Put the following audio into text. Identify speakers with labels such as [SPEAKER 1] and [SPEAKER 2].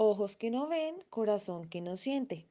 [SPEAKER 1] Ojos que no ven, corazón que no siente.